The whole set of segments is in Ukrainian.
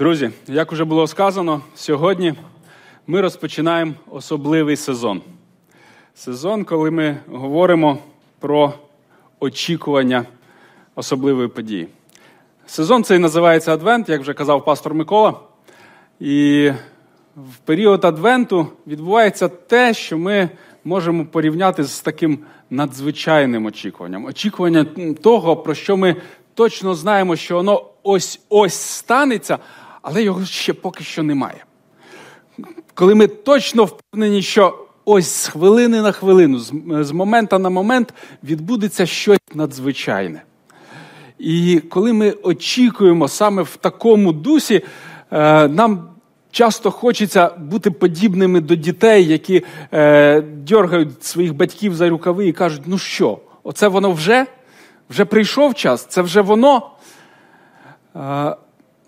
Друзі, як вже було сказано, сьогодні ми розпочинаємо особливий сезон. Сезон, коли ми говоримо про очікування особливої події. Сезон цей називається Адвент, як вже казав пастор Микола. І в період Адвенту відбувається те, що ми можемо порівняти з таким надзвичайним очікуванням. Очікування того, про що ми точно знаємо, що воно ось ось станеться, але його ще поки що немає. Коли ми точно впевнені, що ось з хвилини на хвилину, з моменту на момент відбудеться щось надзвичайне. І коли ми очікуємо саме в такому дусі, е, нам часто хочеться бути подібними до дітей, які е, дергають своїх батьків за рукави і кажуть: ну що, оце воно вже? Вже прийшов час, це вже воно.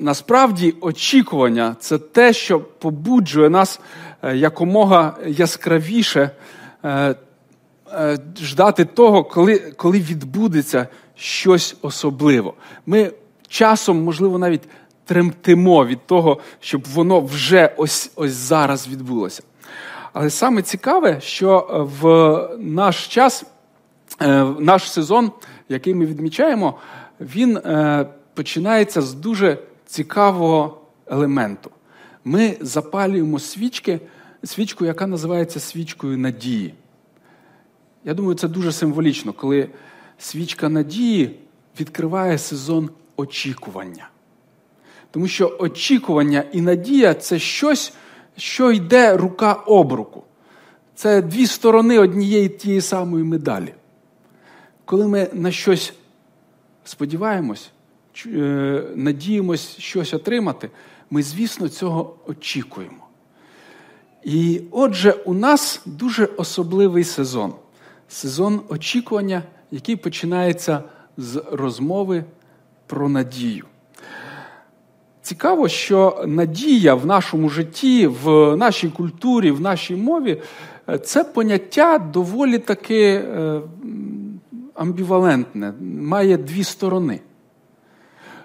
Е, насправді, очікування це те, що побуджує нас е, якомога яскравіше е, ждати того, коли, коли відбудеться щось особливе. Ми часом, можливо, навіть тремтимо від того, щоб воно вже ось ось зараз відбулося. Але саме цікаве, що в наш час, наш сезон, який ми відмічаємо, він починається з дуже цікавого елементу. Ми запалюємо свічки, свічку, яка називається свічкою надії. Я думаю, це дуже символічно, коли свічка надії відкриває сезон очікування. Тому що очікування і надія це щось, що йде рука об руку. Це дві сторони однієї тієї самої медалі. Коли ми на щось сподіваємось, надіємось щось отримати, ми, звісно, цього очікуємо. І отже, у нас дуже особливий сезон сезон очікування, який починається з розмови про надію. Цікаво, що надія в нашому житті, в нашій культурі, в нашій мові це поняття доволі таки е, амбівалентне, має дві сторони.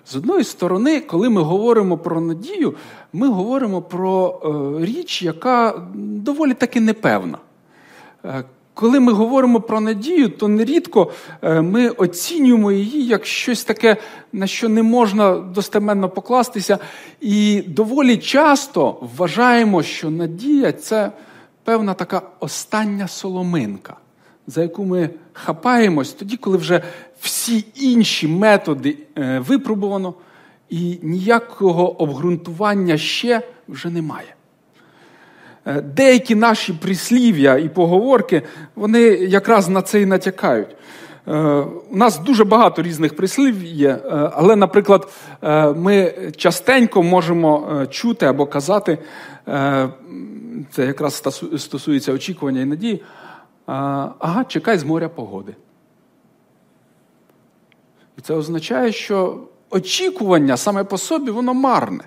З одної сторони, коли ми говоримо про надію, ми говоримо про е, річ, яка доволі таки непевна. Е, коли ми говоримо про надію, то нерідко е, ми оцінюємо її як щось таке, на що не можна достеменно покластися, і доволі часто вважаємо, що надія це певна така остання соломинка, за яку ми хапаємось тоді, коли вже всі інші методи е, випробувано, і ніякого обґрунтування ще вже немає. Е, деякі наші прислів'я і поговорки, вони якраз на це і натякають. Е, у нас дуже багато різних прислів є, але, наприклад, ми частенько можемо чути або казати, це якраз стосується очікування і надії, ага, чекай з моря погоди. Це означає, що очікування саме по собі, воно марне.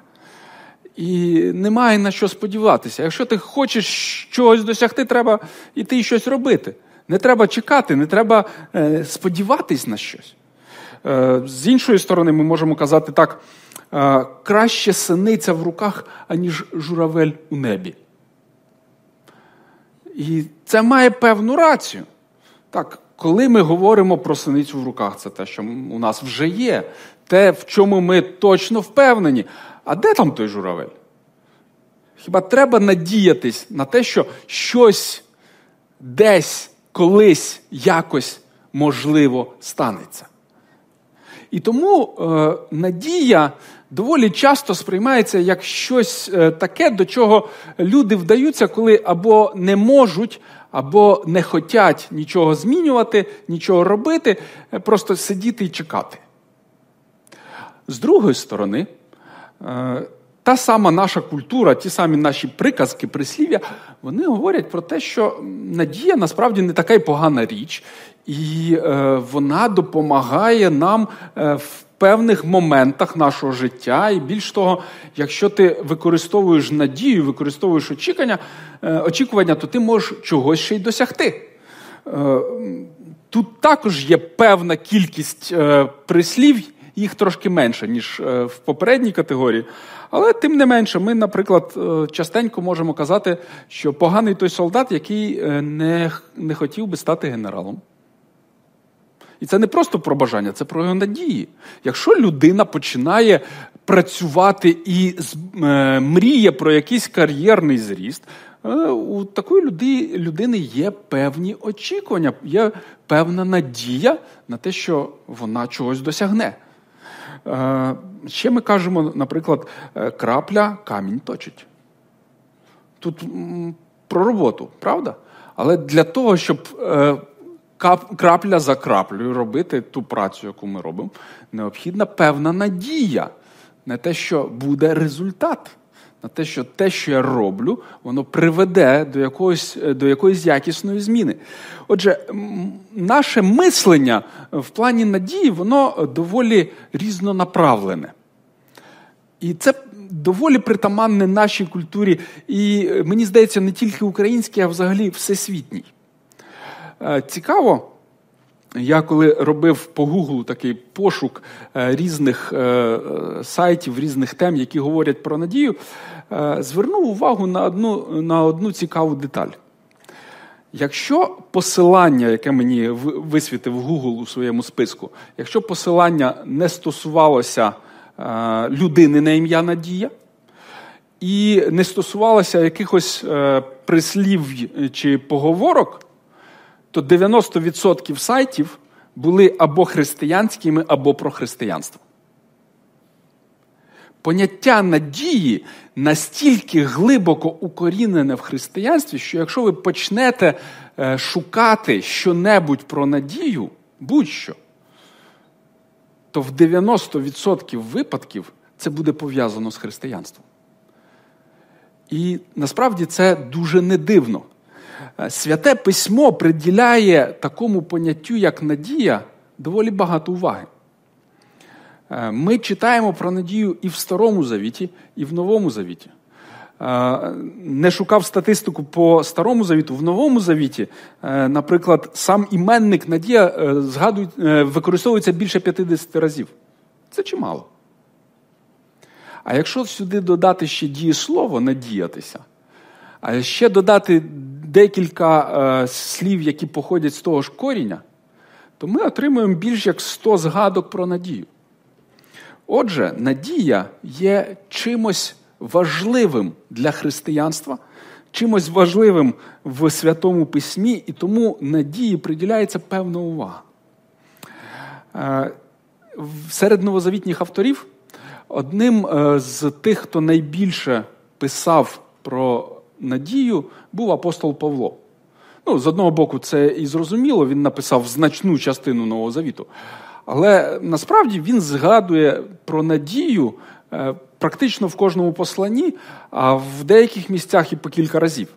І немає на що сподіватися. Якщо ти хочеш чогось досягти, треба йти і щось робити. Не треба чекати, не треба е, сподіватись на щось. Е, з іншої сторони, ми можемо казати так: е, краще синиця в руках, аніж журавель у небі. І це має певну рацію. Так, коли ми говоримо про синицю в руках, це те, що у нас вже є, те, в чому ми точно впевнені. А де там той журавель? Хіба треба надіятись на те, що щось десь, колись, якось можливо станеться? І тому е, надія доволі часто сприймається як щось е, таке, до чого люди вдаються, коли або не можуть, або не хочуть нічого змінювати, нічого робити, е, просто сидіти і чекати. З другої сторони, Е, та сама наша культура, ті самі наші приказки, прислів'я, вони говорять про те, що надія насправді не така й погана річ, і е, вона допомагає нам в певних моментах нашого життя. І більш того, якщо ти використовуєш надію, використовуєш очікування, очікування, то ти можеш чогось ще й досягти. Тут також є певна кількість прислів їх трошки менше, ніж е, в попередній категорії. Але тим не менше, ми, наприклад, е, частенько можемо казати, що поганий той солдат, який не, не хотів би стати генералом. І це не просто про бажання, це про його надії. Якщо людина починає працювати і е, мріє про якийсь кар'єрний зріст, е, у такої людини є певні очікування, є певна надія на те, що вона чогось досягне. Е, ще ми кажемо, наприклад, крапля камінь точить. Тут про роботу, правда? Але для того, щоб крапля за краплею робити ту працю, яку ми робимо, необхідна певна надія на те, що буде результат. На те, що те, що я роблю, воно приведе до якоїсь до якоїсь якісної зміни. Отже, наше мислення в плані надії, воно доволі різнонаправлене. І це доволі притаманне нашій культурі. І мені здається, не тільки українській, а взагалі всесвітній. Е, цікаво, я коли робив по Гуглу такий пошук е, різних е, сайтів, різних тем, які говорять про надію, звернув увагу на одну, на одну цікаву деталь. Якщо посилання, яке мені висвітив Google у своєму списку, якщо посилання не стосувалося людини на ім'я Надія, і не стосувалося якихось прислів чи поговорок, то 90% сайтів були або християнськими, або про християнство. Поняття надії настільки глибоко укорінене в християнстві, що якщо ви почнете е, шукати щонебудь про надію, будь-що, то в 90% випадків це буде пов'язано з християнством. І насправді це дуже не дивно. Е, святе письмо приділяє такому поняттю, як надія, доволі багато уваги. Е, ми читаємо про надію і в Старому Завіті, і в Новому Завіті. Е, не шукав статистику по Старому Завіту, в Новому Завіті, наприклад, сам іменник Надія використовується більше 50 разів. Це чимало. А якщо сюди додати ще дієслово надіятися, а ще додати декілька е, слів, які походять з того ж коріння, то ми отримуємо більш як 100 згадок про надію. Отже, надія є чимось важливим для християнства, чимось важливим в Святому Письмі, і тому надії приділяється певна увага. Е, серед новозавітніх авторів одним е, з тих, хто найбільше писав про надію був апостол Павло. Ну, З одного боку, це і зрозуміло, він написав значну частину Нового Завіту. Але насправді він згадує про надію е, практично в кожному посланні, а в деяких місцях і по кілька разів.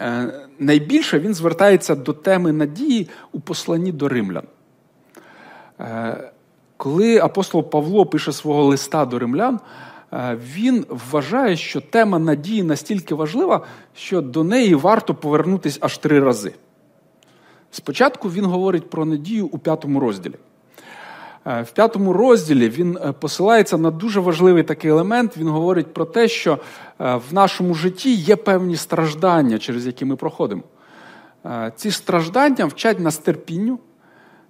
Е, найбільше він звертається до теми надії у посланні до римлян. Е, коли апостол Павло пише свого листа до римлян, він вважає, що тема надії настільки важлива, що до неї варто повернутися аж три рази. Спочатку він говорить про надію у п'ятому розділі. Е, в п'ятому розділі він е, посилається на дуже важливий такий елемент. Він говорить про те, що в нашому житті є певні страждання, через які ми проходимо. Ці страждання вчать нас терпінню,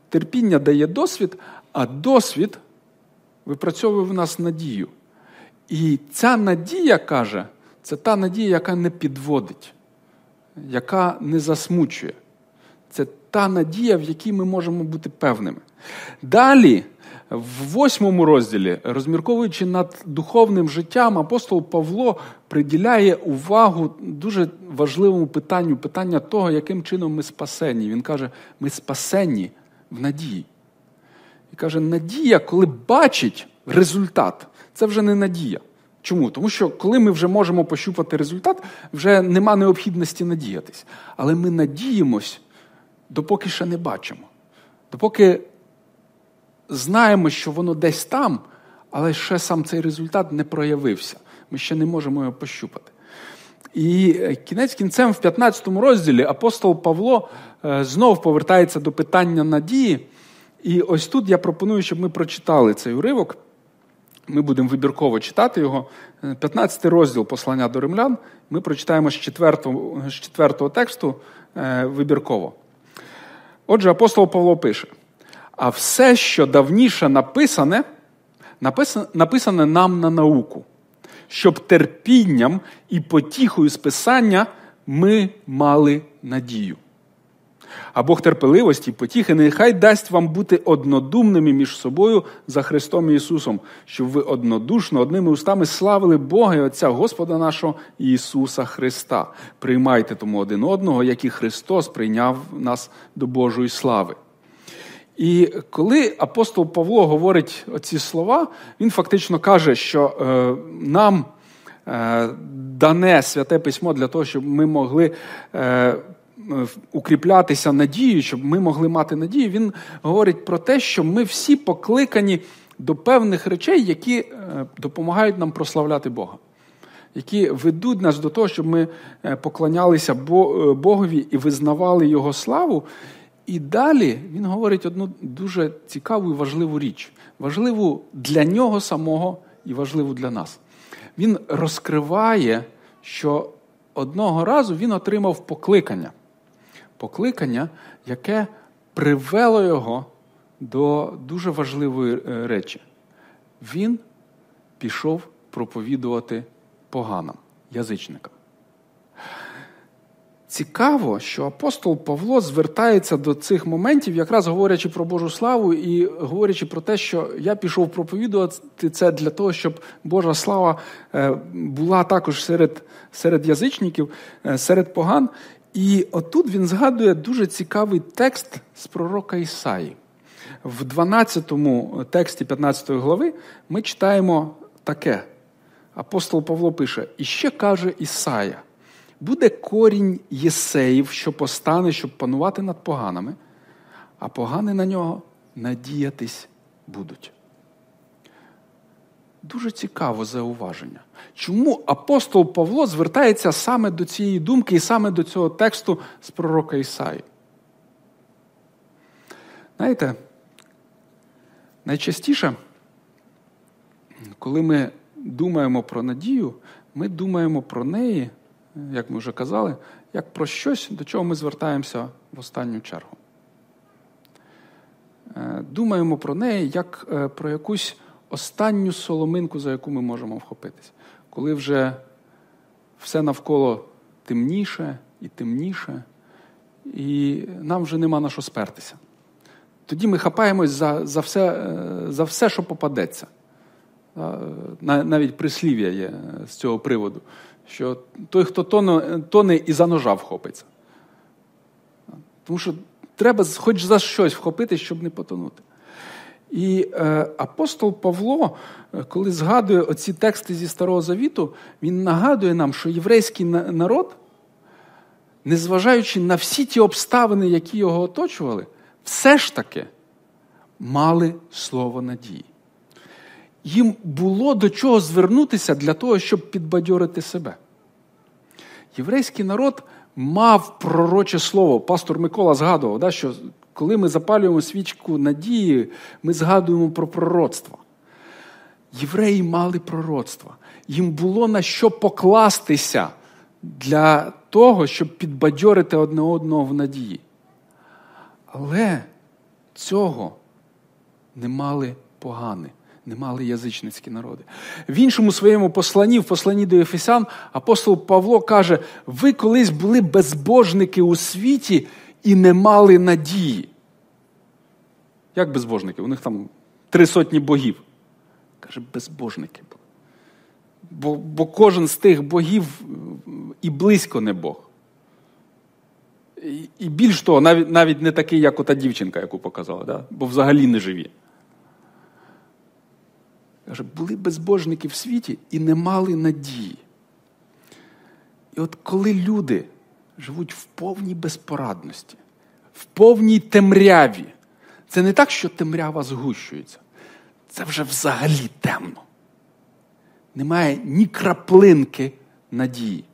терпіння дає досвід, а досвід випрацьовує в нас надію. І ця надія каже, це та надія, яка не підводить, яка не засмучує. Це та надія, в якій ми можемо бути певними. Далі, в восьмому розділі, розмірковуючи над духовним життям, апостол Павло приділяє увагу дуже важливому питанню питання того, яким чином ми спасені. Він каже, ми спасені в надії. І каже, надія, коли бачить результат, це вже не надія. Чому? Тому що коли ми вже можемо пощупати результат, вже нема необхідності надіятись. Але ми надіємось, допоки ще не бачимо. Допоки знаємо, що воно десь там, але ще сам цей результат не проявився. Ми ще не можемо його пощупати. І е, кінець кінцем, в 15 розділі апостол Павло е, знов повертається до питання надії І ось тут я пропоную, щоб ми прочитали цей уривок. Ми будемо вибірково читати його. 15 розділ послання до римлян. Ми прочитаємо з 4, з 4 тексту е, вибірково. Отже, апостол Павло пише: а все, що давніше написане, написане нам на науку, щоб терпінням і потіхою списання ми мали надію. А Бог терпеливості, потіхи, нехай дасть вам бути однодумними між собою за Христом Ісусом, щоб ви однодушно, одними устами славили Бога і Отця Господа нашого Ісуса Христа. Приймайте тому один одного, як і Христос прийняв нас до Божої слави. І коли апостол Павло говорить оці слова, він фактично каже, що е, нам е, дане святе письмо для того, щоб ми могли е, укріплятися надією, щоб ми могли мати надію, він говорить про те, що ми всі покликані до певних речей, які е, допомагають нам прославляти Бога, які ведуть нас до того, щоб ми е, поклонялися е, Богові і визнавали Його славу. І далі він говорить одну дуже цікаву і важливу річ, важливу для нього самого і важливу для нас. Він розкриває, що одного разу він отримав покликання покликання, яке привело його до дуже важливої е, речі. Він пішов проповідувати поганам, язичникам. Цікаво, що апостол Павло звертається до цих моментів, якраз говорячи про Божу славу і говорячи про те, що я пішов проповідувати це для того, щоб Божа слава е, була також серед серед язичників, е, серед поган. І отут він згадує дуже цікавий текст з пророка Ісаї. В 12 тексті 15 глави ми читаємо таке. Апостол Павло пише: І ще каже Ісая: буде корінь Єсеїв, що постане, щоб панувати над поганими, а погани на нього надіятись будуть. Дуже цікаве зауваження. Чому апостол Павло звертається саме до цієї думки і саме до цього тексту з пророка Ісаї? Знаєте, найчастіше, коли ми думаємо про надію, ми думаємо про неї, як ми вже казали, як про щось, до чого ми звертаємося в останню чергу. Е, думаємо про неї як е, про якусь останню соломинку, за яку ми можемо вхопитись. Коли вже все навколо темніше і темніше, і нам вже нема на що спертися. Тоді ми хапаємось за за, все, е, за все, що попадеться. Навіть прислів'я є з цього приводу, що той, хто тоне і за ножа вхопиться. Тому що треба хоч за щось вхопити, щоб не потонути. І е, апостол Павло, е, коли згадує оці тексти зі Старого Завіту, він нагадує нам, що єврейський народ, незважаючи на всі ті обставини, які його оточували, все ж таки мали слово надії. Їм було до чого звернутися для того, щоб підбадьорити себе. Єврейський народ мав пророче слово. Пастор Микола згадував, да, що коли ми запалюємо свічку надії, ми згадуємо про пророцтво. Євреї мали пророцтво. Їм було на що покластися для того, щоб підбадьорити одне одного в надії. Але цього не мали погани, не мали язичницькі народи. В іншому своєму посланні, в посланні до Ефесян, апостол Павло каже: ви колись були безбожники у світі і не мали надії. Як безбожники? У них там три сотні богів. Каже, безбожники. Бо, бо кожен з тих богів і близько не Бог. І, і більш того, навіть навіть не такий, як ота дівчинка, яку показала, да? бо взагалі не живі. Каже, були безбожники в світі і не мали надії. І от коли люди живуть в повній безпорадності, в повній темряві. Це не так, що темрява згущується. Це вже взагалі темно. Немає ні краплинки надії.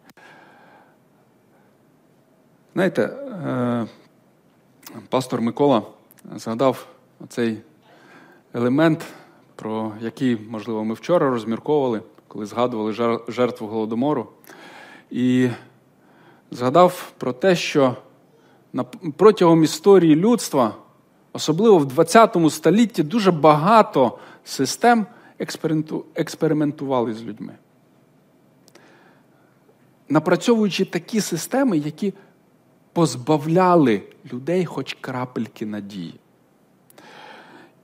Знаєте, е, пастор Микола згадав оцей елемент, про який, можливо, ми вчора розмірковували, коли згадували жертву голодомору. І згадав про те, що протягом історії людства, особливо в ХХ столітті, дуже багато систем експериментували з людьми. Напрацьовуючи такі системи, які позбавляли людей хоч крапельки надії.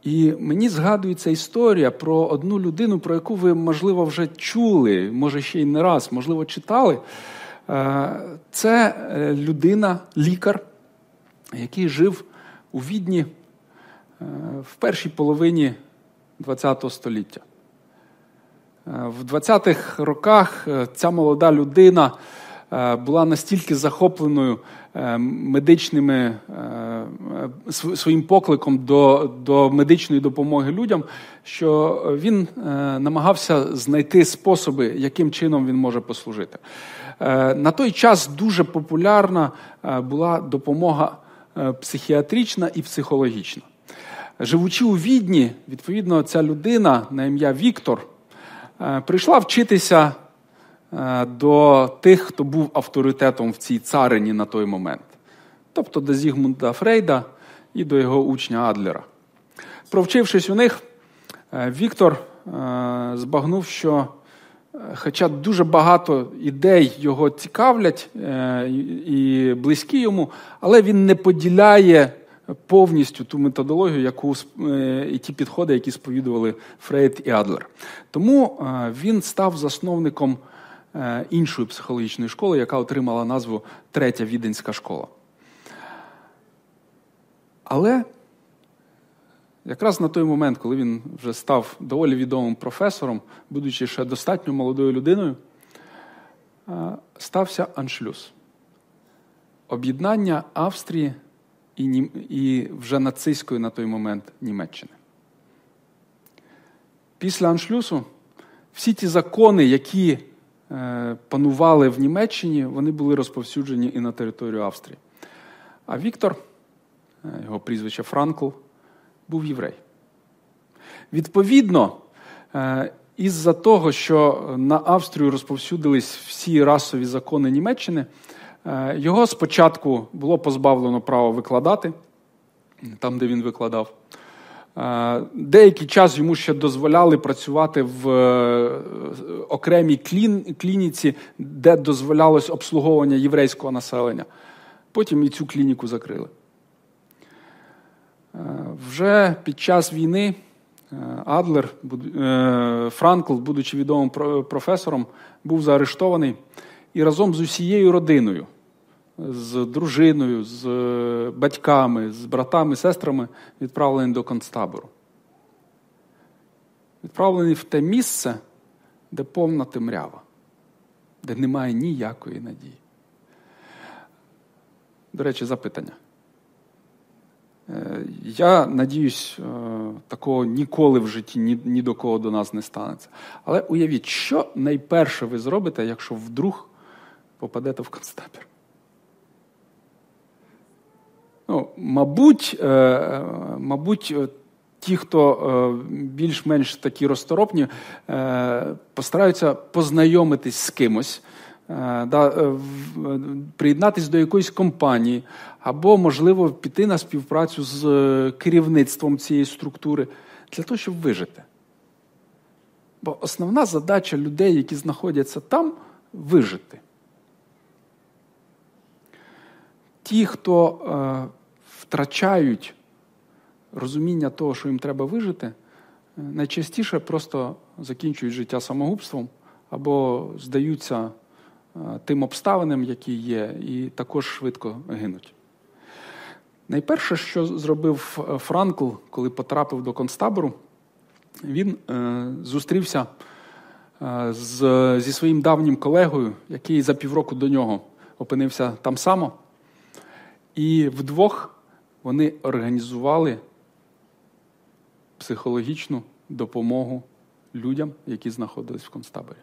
І мені згадується історія про одну людину, про яку ви, можливо, вже чули, може ще й не раз, можливо, читали. Е, це е, людина, лікар, який жив у відні в першій половині ХХ століття. В 20-х роках ця молода людина була настільки захопленою медичними своїм покликом до до медичної допомоги людям, що він намагався знайти способи, яким чином він може послужити. На той час дуже популярна була допомога психіатрична і психологічна. Живучи у відні, відповідно, ця людина на ім'я Віктор прийшла вчитися до тих, хто був авторитетом в цій царині на той момент, тобто до Зігмунда Фрейда і до його учня Адлера. Провчившись у них, Віктор збагнув, що Хоча дуже багато ідей його цікавлять е, і близькі йому, але він не поділяє повністю ту методологію, яку е, і ті підходи, які сповідували Фрейд і Адлер. Тому е, він став засновником іншої психологічної школи, яка отримала назву Третя Віденська школа. Але Якраз на той момент, коли він вже став доволі відомим професором, будучи ще достатньо молодою людиною, стався аншлюз. Об'єднання Австрії і і вже нацистської на той момент Німеччини. Після аншлюсу всі ті закони, які е, панували в Німеччині, вони були розповсюджені і на територію Австрії. А Віктор, е, його прізвище Франкл, був єврей. Відповідно, е, із-за того, що на Австрію розповсюдились всі расові закони Німеччини, його спочатку було позбавлено права викладати там, де він викладав. Е, деякий час йому ще дозволяли працювати в окремій клініці, де дозволялось обслуговування єврейського населення. Потім і цю клініку закрили. Е, вже під час війни е, Адлер, е, Франкл, будучи відомим професором, був заарештований і разом з усією родиною, з дружиною, з батьками, з братами, сестрами відправлений до концтабору. Відправлений в те місце, де повна темрява, де немає ніякої надії. До речі, запитання. Е, я надіюсь, е, такого ніколи в житті ні, ні до кого до нас не станеться. Але уявіть, що найперше ви зробите, якщо вдруг попадете в концтабір? Ну, Мабуть, е, мабуть, ті, хто більш-менш такі розторопні, постараються познайомитись з кимось. Е, да, е, приєднатися до якоїсь компанії, або, можливо, піти на співпрацю з е, керівництвом цієї структури для того, щоб вижити. Бо основна задача людей, які знаходяться там, вижити. Ті, хто е, втрачають розуміння того, що їм треба вижити, найчастіше просто закінчують життя самогубством або здаються Е, тим обставинам, які є, і також швидко гинуть. Найперше, що зробив е, Франкл, коли потрапив до концтабору, він е, зустрівся е, з, зі своїм давнім колегою, який за півроку до нього опинився там само. І вдвох вони організували психологічну допомогу людям, які знаходились в концтаборі.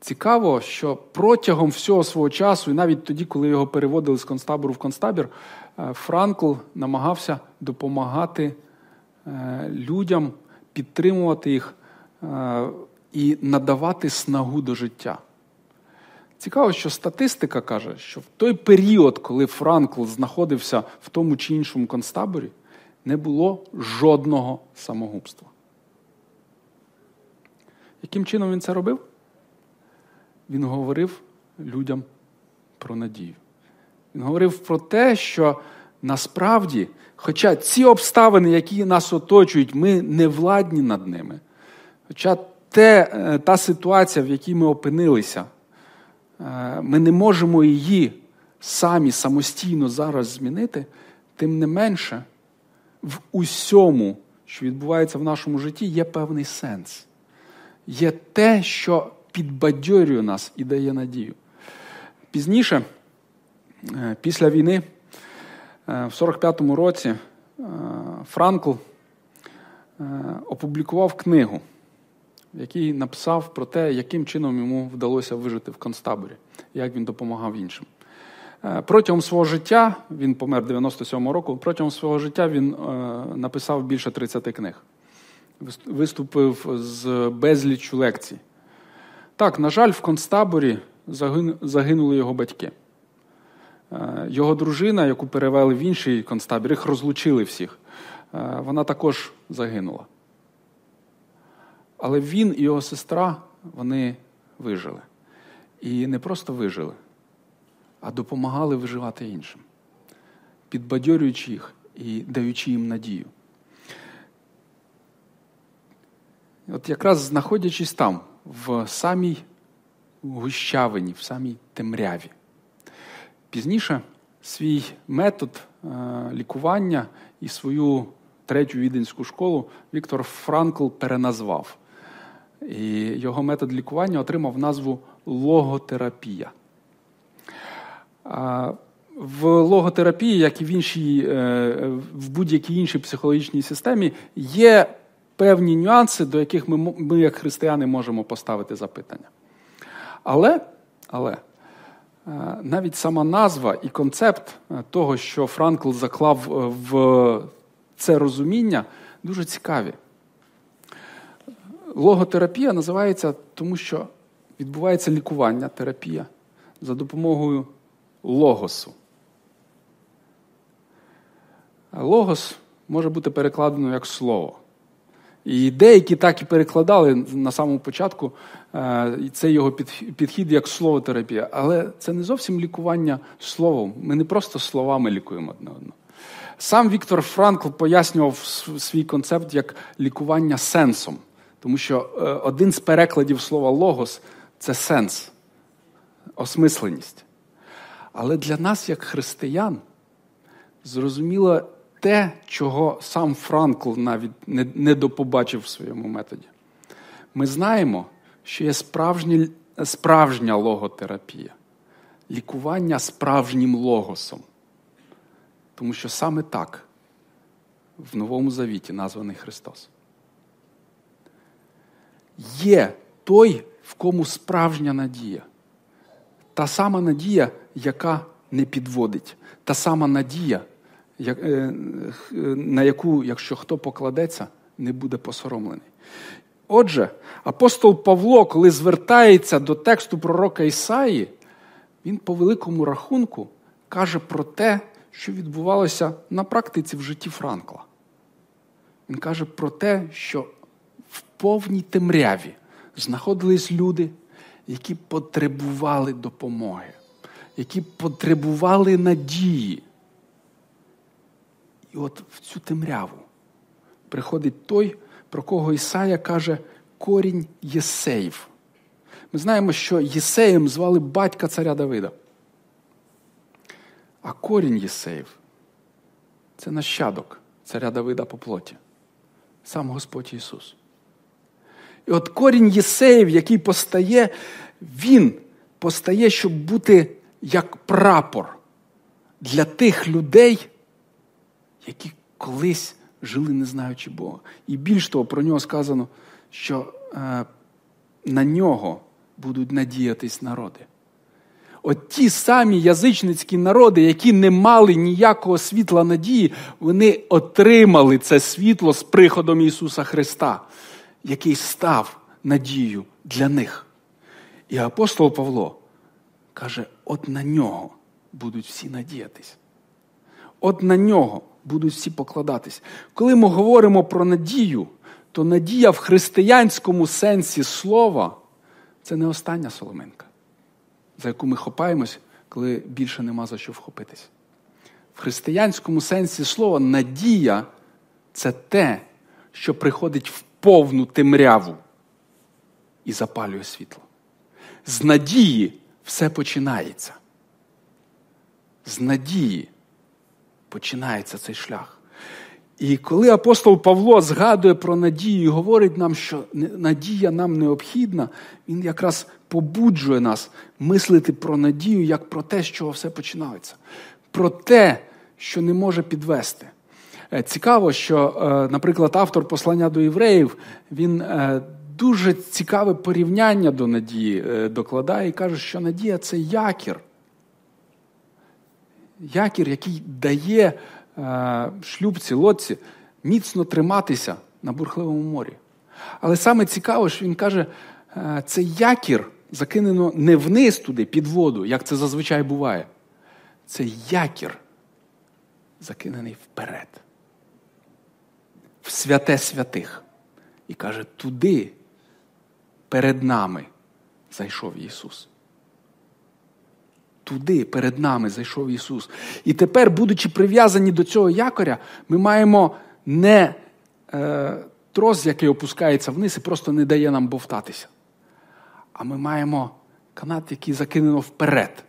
Цікаво, що протягом всього свого часу, і навіть тоді, коли його переводили з концтабору в концтабір, е, Франкл намагався допомагати е, людям, підтримувати їх е, і надавати снагу до життя. Цікаво, що статистика каже, що в той період, коли Франкл знаходився в тому чи іншому концтаборі, не було жодного самогубства. Яким чином він це робив? Він говорив людям про надію. Він говорив про те, що насправді, хоча ці обставини, які нас оточують, ми не владні над ними, хоча те, е, та ситуація, в якій ми опинилися, ми не можемо її самі самостійно зараз змінити, тим не менше, в усьому, що відбувається в нашому житті, є певний сенс. Є те, що підбадьорює нас і дає надію. Пізніше, е, після війни, е, в 45-му році, е, Франкл опублікував книгу, в якій написав про те, яким чином йому вдалося вижити в концтаборі, як він допомагав іншим. Протягом свого життя, він помер 97-го року, протягом свого життя він написав більше 30 книг. Виступив з безліччю лекцій. Так, на жаль, в концтаборі загинули його батьки. Е, його дружина, яку перевели в інший концтабір, їх розлучили всіх. Е, вона також загинула. Але він і його сестра вони вижили. І не просто вижили, а допомагали виживати іншим, підбадьорюючи їх і даючи їм надію. От якраз знаходячись там, в самій гущавині, в самій темряві. Пізніше свій метод е, лікування і свою третю віденську школу Віктор Франкл переназвав. І його метод лікування отримав назву логотерапія. В логотерапії, як і в іншій, е, в будь-якій іншій психологічній системі, є певні нюанси, до яких ми, ми як християни, можемо поставити запитання. Але, але е, навіть сама назва і концепт е, того, що Франкл заклав в це розуміння, дуже цікаві. Логотерапія називається тому, що відбувається лікування, терапія за допомогою логосу. Логос може бути перекладено як слово. І деякі так і перекладали на самому початку е, це його підхід як словотерапія. Але це не зовсім лікування словом. Ми не просто словами лікуємо одне одного. Сам Віктор Франкл пояснював свій концепт як лікування сенсом, тому що е, один з перекладів слова логос це сенс, осмисленість. Але для нас, як християн, зрозуміло те, чого сам Франкл навіть не, допобачив в своєму методі. Ми знаємо, що є справжня, справжня логотерапія, лікування справжнім логосом. Тому що саме так в Новому Завіті названий Христос. Є той, в кому справжня надія. Та сама надія, яка не підводить, та сама надія, Е, на яку, якщо хто покладеться, не буде посоромлений. Отже, апостол Павло, коли звертається до тексту пророка Ісаї, він по великому рахунку каже про те, що відбувалося на практиці в житті Франкла. Він каже про те, що повній темряві знаходились люди, які потребували допомоги, які потребували надії. І от в цю темряву приходить той, про кого Ісая каже, корінь Єсеїв. Ми знаємо, що Єсеєм звали батька царя Давида. А корінь Єсеїв це нащадок царя Давида по плоті, сам Господь Ісус. І от корінь Єсеїв, який постає, він постає, щоб бути як прапор для тих людей, які колись жили, не знаючи Бога. І більш того, про нього сказано, що е, на нього будуть надіятись народи. От ті самі язичницькі народи, які не мали ніякого світла надії, вони отримали це світло з приходом Ісуса Христа, який став надією для них. І апостол Павло каже: от на нього будуть всі надіятись. От на нього будуть всі покладатись. Коли ми говоримо про надію, то надія в християнському сенсі слова це не остання соломинка, за яку ми хопаємось, коли більше нема за що вхопитись. В християнському сенсі слова надія це те, що приходить в повну темряву і запалює світло. З надії все починається. З надії починається цей шлях. І коли апостол Павло згадує про надію і говорить нам, що надія нам необхідна, він якраз побуджує нас мислити про надію як про те, з чого все починається, про те, що не може підвести. Е, цікаво, що, е, наприклад, автор послання до євреїв він е, дуже цікаве порівняння до надії докладає і каже, що надія це якір. Якір, який дає шлюбці, лодці міцно триматися на бурхливому морі. Але саме цікаво, що він каже, це якір закинено не вниз туди, під воду, як це зазвичай буває. Це якір закинений вперед, святе святих. І каже, туди перед нами зайшов Ісус туди перед нами зайшов Ісус. І тепер, будучи прив'язані до цього якоря, ми маємо не е, трос, який опускається вниз і просто не дає нам бовтатися. А ми маємо канат, який закинено вперед,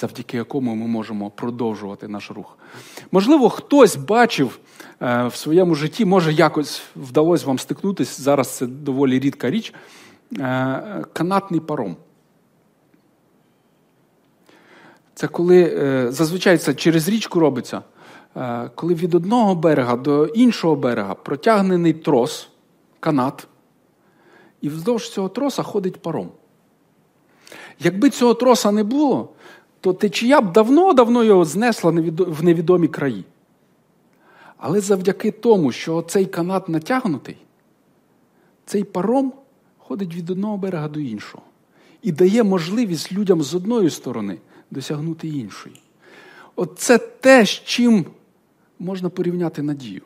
завдяки якому ми можемо продовжувати наш рух. Можливо, хтось бачив е, в своєму житті, може якось вдалося вам стикнутися, зараз це доволі рідка річ, е, канатний паром. Це коли е, зазвичай це через річку робиться, коли від одного берега до іншого берега протягнений трос, канат, і вздовж цього троса ходить паром. Якби цього троса не було, то течія б давно-давно його знесла в невідомі краї. Але завдяки тому, що цей канат натягнутий, цей паром ходить від одного берега до іншого і дає можливість людям з одної сторони досягнути іншої. От це те, з чим можна порівняти надію.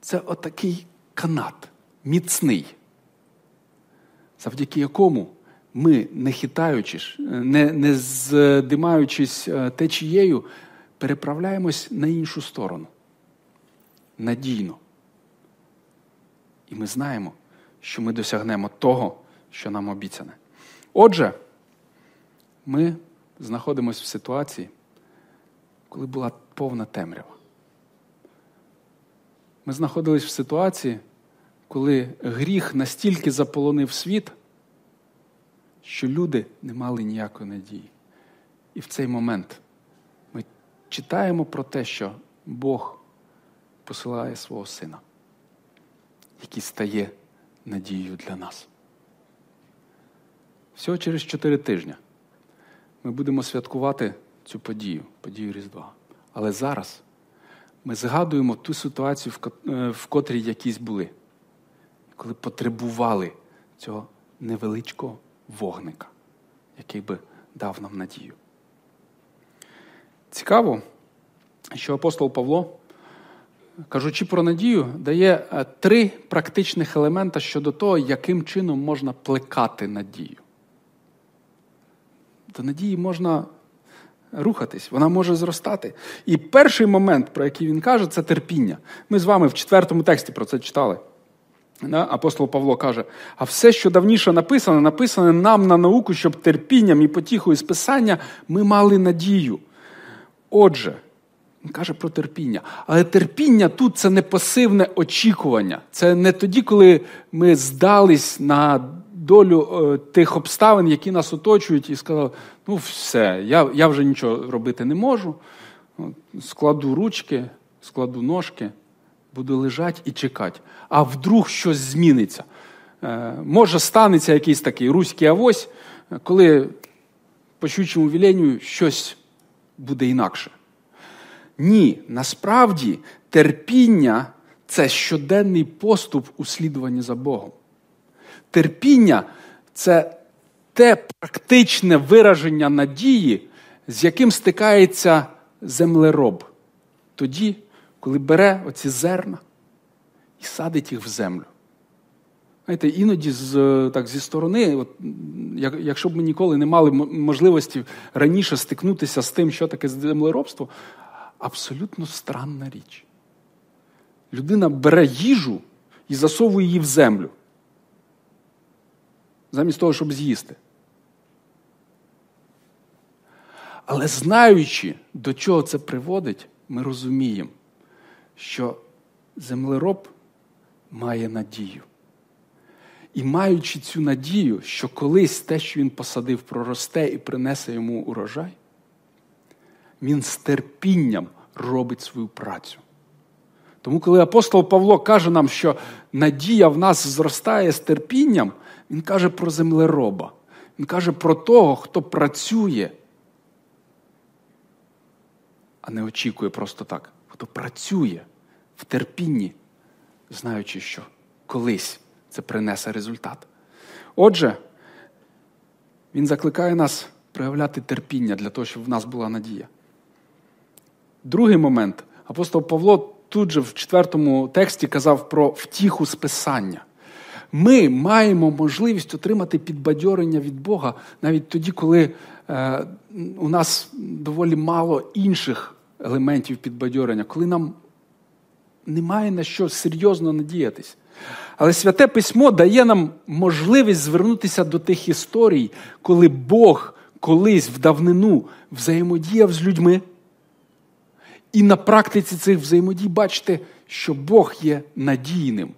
Це отакий канат, міцний, завдяки якому ми, не хитаючись, не, не здимаючись е, течією, переправляємось на іншу сторону. Надійно. І ми знаємо, що ми досягнемо того, що нам обіцяне. Отже, ми знаходимося в ситуації, коли була повна темрява. Ми знаходились в ситуації, коли гріх настільки заполонив світ, що люди не мали ніякої надії. І в цей момент ми читаємо про те, що Бог посилає свого сина, який стає надією для нас. Всього через чотири тижні ми будемо святкувати цю подію, подію Різдва. Але зараз ми згадуємо ту ситуацію, в е, котрій якісь були, коли потребували цього невеличкого вогника, який би дав нам надію. Цікаво, що апостол Павло, кажучи про надію, дає е, три практичних елемента щодо того, яким чином можна плекати надію до надії можна рухатись, вона може зростати. І перший момент, про який він каже, це терпіння. Ми з вами в четвертому тексті про це читали. Апостол Павло каже: а все, що давніше написано, написане нам на науку, щоб терпінням і потіхою списання ми мали надію. Отже, він каже про терпіння. Але терпіння тут це не пасивне очікування. Це не тоді, коли ми здались на долю е, тих обставин, які нас оточують, і сказав: ну, все, я я вже нічого робити не можу. Складу ручки, складу ножки, буду лежати і чекати. А вдруг щось зміниться. Е, може, станеться якийсь такий руський авось, коли по щучому віленню щось буде інакше. Ні, насправді терпіння це щоденний поступ у слідуванні за Богом. Терпіння це те практичне вираження надії, з яким стикається землероб. Тоді, коли бере оці зерна і садить їх в землю. Знаєте, іноді з, так, зі сторони, от, якщо б ми ніколи не мали можливості раніше стикнутися з тим, що таке землеробство, абсолютно странна річ. Людина бере їжу і засовує її в землю. Замість того, щоб з'їсти. Але знаючи, до чого це приводить, ми розуміємо, що землероб має надію. І маючи цю надію, що колись те, що він посадив, проросте і принесе йому урожай, він з терпінням робить свою працю. Тому, коли апостол Павло каже нам, що надія в нас зростає з терпінням, він каже про землероба. Він каже про того, хто працює, а не очікує просто так, хто працює в терпінні, знаючи, що колись це принесе результат. Отже, він закликає нас проявляти терпіння для того, щоб в нас була надія. Другий момент. Апостол Павло тут же в четвертому тексті казав про втіху списання. Ми маємо можливість отримати підбадьорення від Бога навіть тоді, коли е, у нас доволі мало інших елементів підбадьорення, коли нам немає на що серйозно надіятись. Але святе письмо дає нам можливість звернутися до тих історій, коли Бог колись в давнину взаємодіяв з людьми. І на практиці цих взаємодій бачите, що Бог є надійним.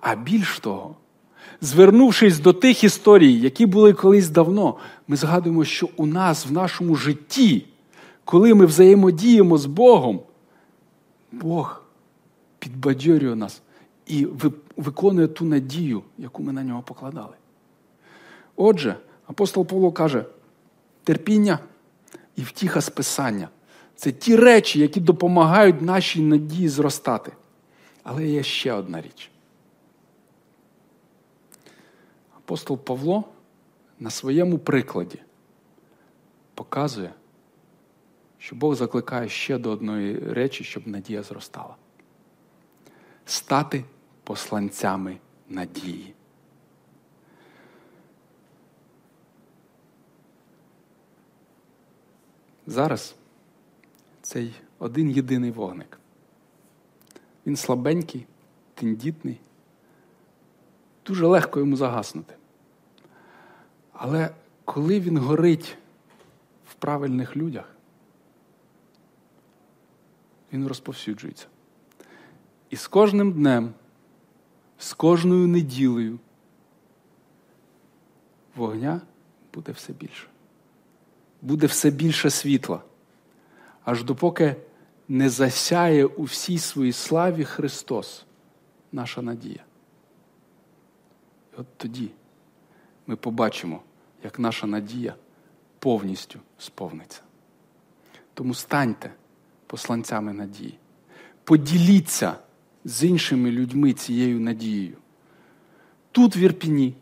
А більш того, звернувшись до тих історій, які були колись давно, ми згадуємо, що у нас в нашому житті, коли ми взаємодіємо з Богом, Бог підбадьорює нас і виконує ту надію, яку ми на нього покладали. Отже, апостол Павло каже: терпіння і втіха списання це ті речі, які допомагають нашій надії зростати. Але є ще одна річ. Апостол Павло на своєму прикладі показує, що Бог закликає ще до одної речі, щоб надія зростала. Стати посланцями надії. Зараз цей один єдиний вогник. Він слабенький, тендітний, дуже легко йому загаснути. Але коли він горить в правильних людях, він розповсюджується. І з кожним днем, з кожною неділею вогня буде все більше. Буде все більше світла аж допоки не засяє у всій своїй славі Христос, наша надія. І от тоді ми побачимо, як наша надія повністю сповниться. Тому станьте посланцями надії. Поділіться з іншими людьми цією надією. Тут в Ірпіні,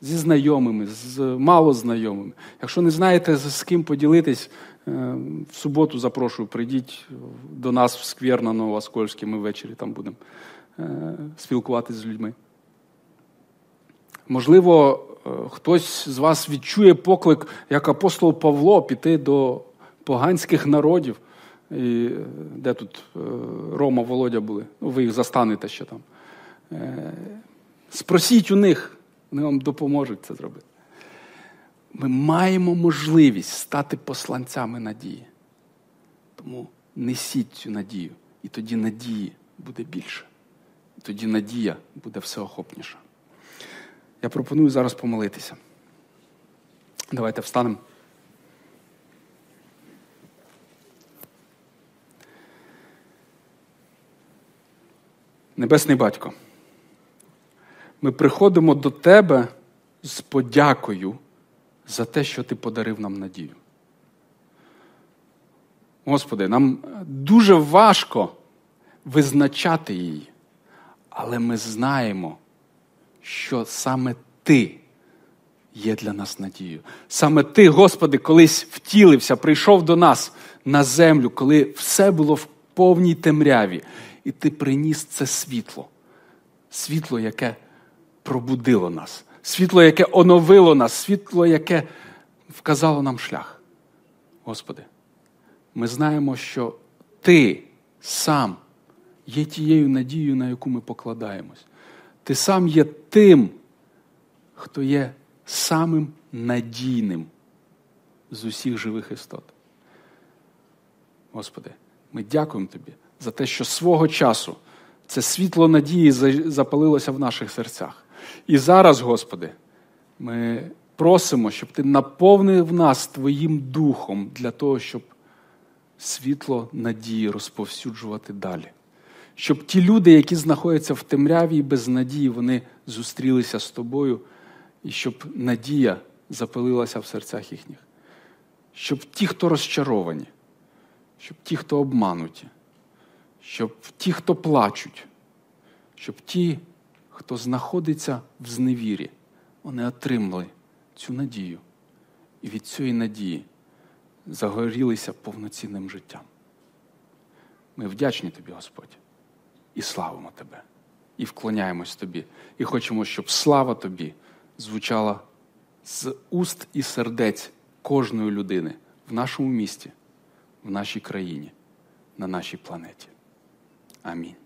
зі знайомими, з малознайомими. Якщо не знаєте, з ким поділитись, Е, в суботу запрошую, прийдіть до нас в сквер на Новоскольській, ми ввечері там будемо е, спілкуватися з людьми. Можливо, е, хтось з вас відчує поклик, як апостол Павло, піти до поганських народів. І Де тут Рома, Володя були? Ну, ви їх застанете ще там. Спросіть у них, вони вам допоможуть це зробити. Ми маємо можливість стати посланцями надії. Тому несіть цю надію, і тоді надії буде більше. І тоді надія буде всеохопніша. Я пропоную зараз помолитися. Давайте встанемо. Небесний батько. Ми приходимо до Тебе з подякою за те, що Ти подарив нам надію. Господи, нам дуже важко визначати її, але ми знаємо, що саме Ти є для нас надією. Саме Ти, Господи, колись втілився, прийшов до нас на землю, коли все було в повній темряві, і Ти приніс це світло, світло, яке пробудило нас, світло, яке оновило нас, світло, яке вказало нам шлях. Господи, ми знаємо, що Ти сам є тією надією, на яку ми покладаємось. Ти сам є тим, хто є самим надійним з усіх живих істот. Господи, ми дякуємо Тобі за те, що свого часу це світло надії запалилося в наших серцях. І зараз, Господи, ми просимо, щоб Ти наповнив нас Твоїм духом для того, щоб світло надії розповсюджувати далі. Щоб ті люди, які знаходяться в темряві і без надії, вони зустрілися з тобою, і щоб надія запалилася в серцях їхніх. Щоб ті, хто розчаровані, щоб ті, хто обмануті, щоб ті, хто плачуть, щоб ті, хто знаходиться в зневірі, вони отримали цю надію. І від цієї надії загорілися повноцінним життям. Ми вдячні тобі, Господь, і славимо Тебе, і вклоняємось Тобі, і хочемо, щоб слава Тобі звучала з уст і сердець кожної людини в нашому місті, в нашій країні, на нашій планеті. Amin.